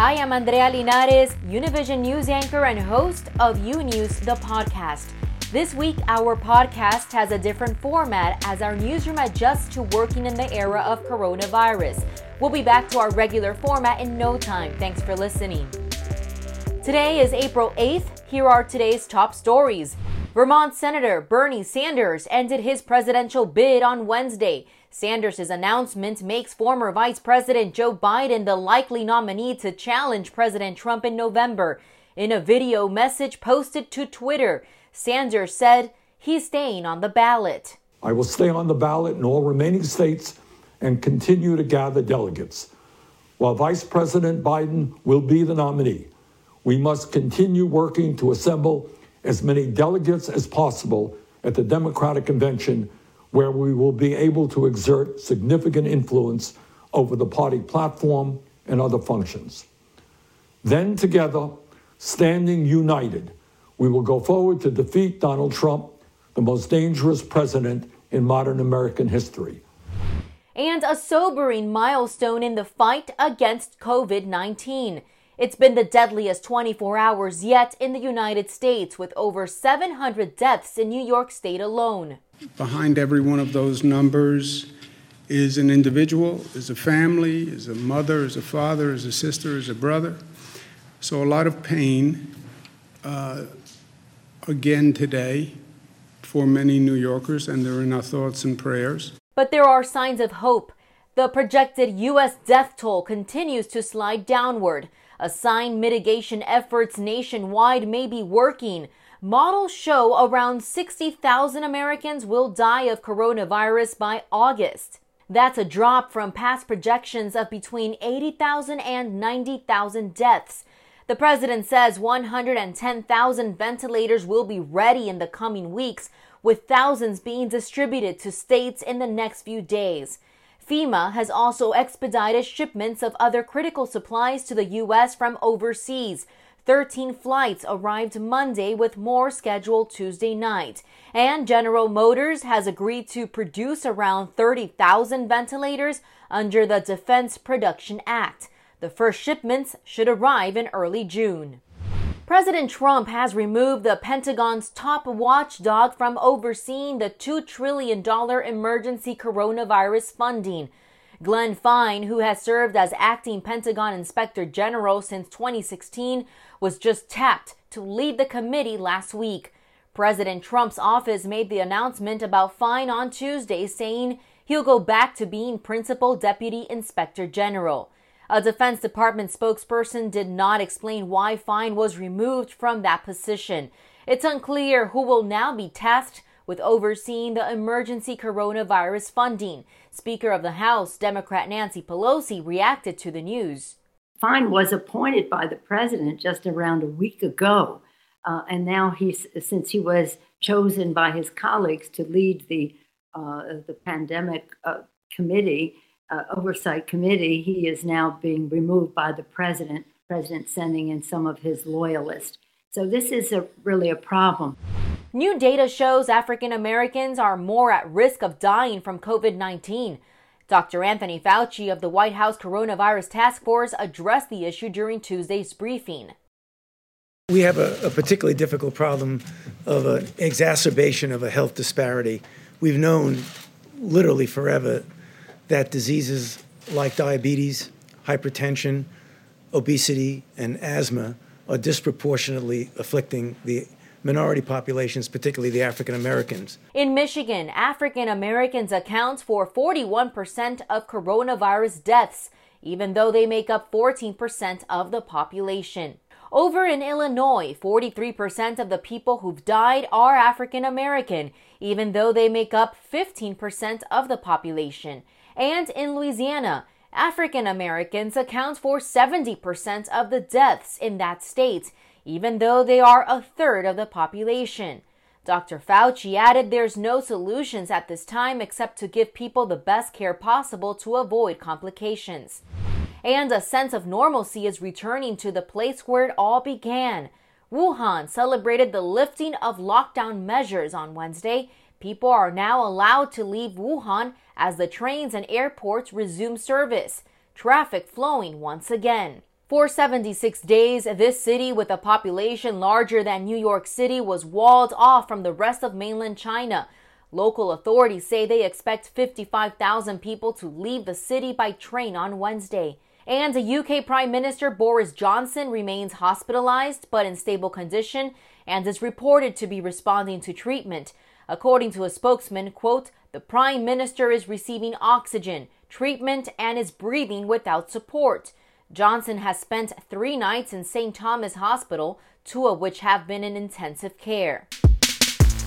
Hi, I'm Andrea Linares, Univision news anchor and host of U News, the podcast. This week, our podcast has a different format as our newsroom adjusts to working in the era of coronavirus. We'll be back to our regular format in no time. Thanks for listening. Today is April 8th. Here are today's top stories. Vermont Senator Bernie Sanders ended his presidential bid on Wednesday. Sanders' announcement makes former Vice President Joe Biden the likely nominee to challenge President Trump in November. In a video message posted to Twitter, Sanders said he's staying on the ballot. I will stay on the ballot in all remaining states and continue to gather delegates. While Vice President Biden will be the nominee, we must continue working to assemble as many delegates as possible at the Democratic Convention, where we will be able to exert significant influence over the party platform and other functions. Then, together, standing united, we will go forward to defeat Donald Trump, the most dangerous president in modern American history. And a sobering milestone in the fight against COVID 19. It's been the deadliest 24 hours yet in the United States, with over 700 deaths in New York State alone. Behind every one of those numbers is an individual, is a family, is a mother, is a father, is a sister, is a brother. So, a lot of pain uh, again today for many New Yorkers, and they're in our thoughts and prayers. But there are signs of hope. The projected U.S. death toll continues to slide downward a sign mitigation efforts nationwide may be working. Models show around 60,000 Americans will die of coronavirus by August. That's a drop from past projections of between 80,000 and 90,000 deaths. The president says 110,000 ventilators will be ready in the coming weeks, with thousands being distributed to states in the next few days. FEMA has also expedited shipments of other critical supplies to the U.S. from overseas. 13 flights arrived Monday with more scheduled Tuesday night. And General Motors has agreed to produce around 30,000 ventilators under the Defense Production Act. The first shipments should arrive in early June. President Trump has removed the Pentagon's top watchdog from overseeing the $2 trillion emergency coronavirus funding. Glenn Fine, who has served as acting Pentagon Inspector General since 2016, was just tapped to lead the committee last week. President Trump's office made the announcement about Fine on Tuesday, saying he'll go back to being Principal Deputy Inspector General. A Defense Department spokesperson did not explain why Fine was removed from that position. It's unclear who will now be tasked with overseeing the emergency coronavirus funding. Speaker of the House, Democrat Nancy Pelosi, reacted to the news. Fine was appointed by the president just around a week ago. Uh, and now he's, since he was chosen by his colleagues to lead the, uh, the pandemic uh, committee, uh, oversight committee, he is now being removed by the president. President sending in some of his loyalists. So this is a, really a problem. New data shows African Americans are more at risk of dying from COVID 19. Dr. Anthony Fauci of the White House Coronavirus Task Force addressed the issue during Tuesday's briefing. We have a, a particularly difficult problem of an exacerbation of a health disparity. We've known literally forever that diseases like diabetes, hypertension, obesity, and asthma are disproportionately afflicting the minority populations, particularly the African Americans. In Michigan, African Americans account for 41% of coronavirus deaths, even though they make up 14% of the population. Over in Illinois, 43% of the people who've died are African American, even though they make up 15% of the population. And in Louisiana, African Americans account for 70% of the deaths in that state, even though they are a third of the population. Dr. Fauci added there's no solutions at this time except to give people the best care possible to avoid complications. And a sense of normalcy is returning to the place where it all began. Wuhan celebrated the lifting of lockdown measures on Wednesday. People are now allowed to leave Wuhan as the trains and airports resume service, traffic flowing once again. For 76 days, this city with a population larger than New York City was walled off from the rest of mainland China. Local authorities say they expect 55,000 people to leave the city by train on Wednesday. And UK Prime Minister Boris Johnson remains hospitalized but in stable condition and is reported to be responding to treatment. According to a spokesman, quote, the Prime Minister is receiving oxygen, treatment, and is breathing without support. Johnson has spent three nights in St. Thomas Hospital, two of which have been in intensive care.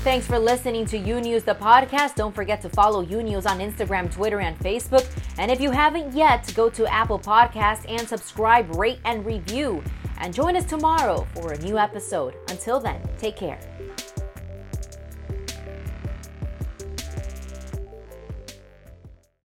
Thanks for listening to U News, the podcast. Don't forget to follow U News on Instagram, Twitter, and Facebook. And if you haven't yet, go to Apple Podcasts and subscribe, rate, and review. And join us tomorrow for a new episode. Until then, take care.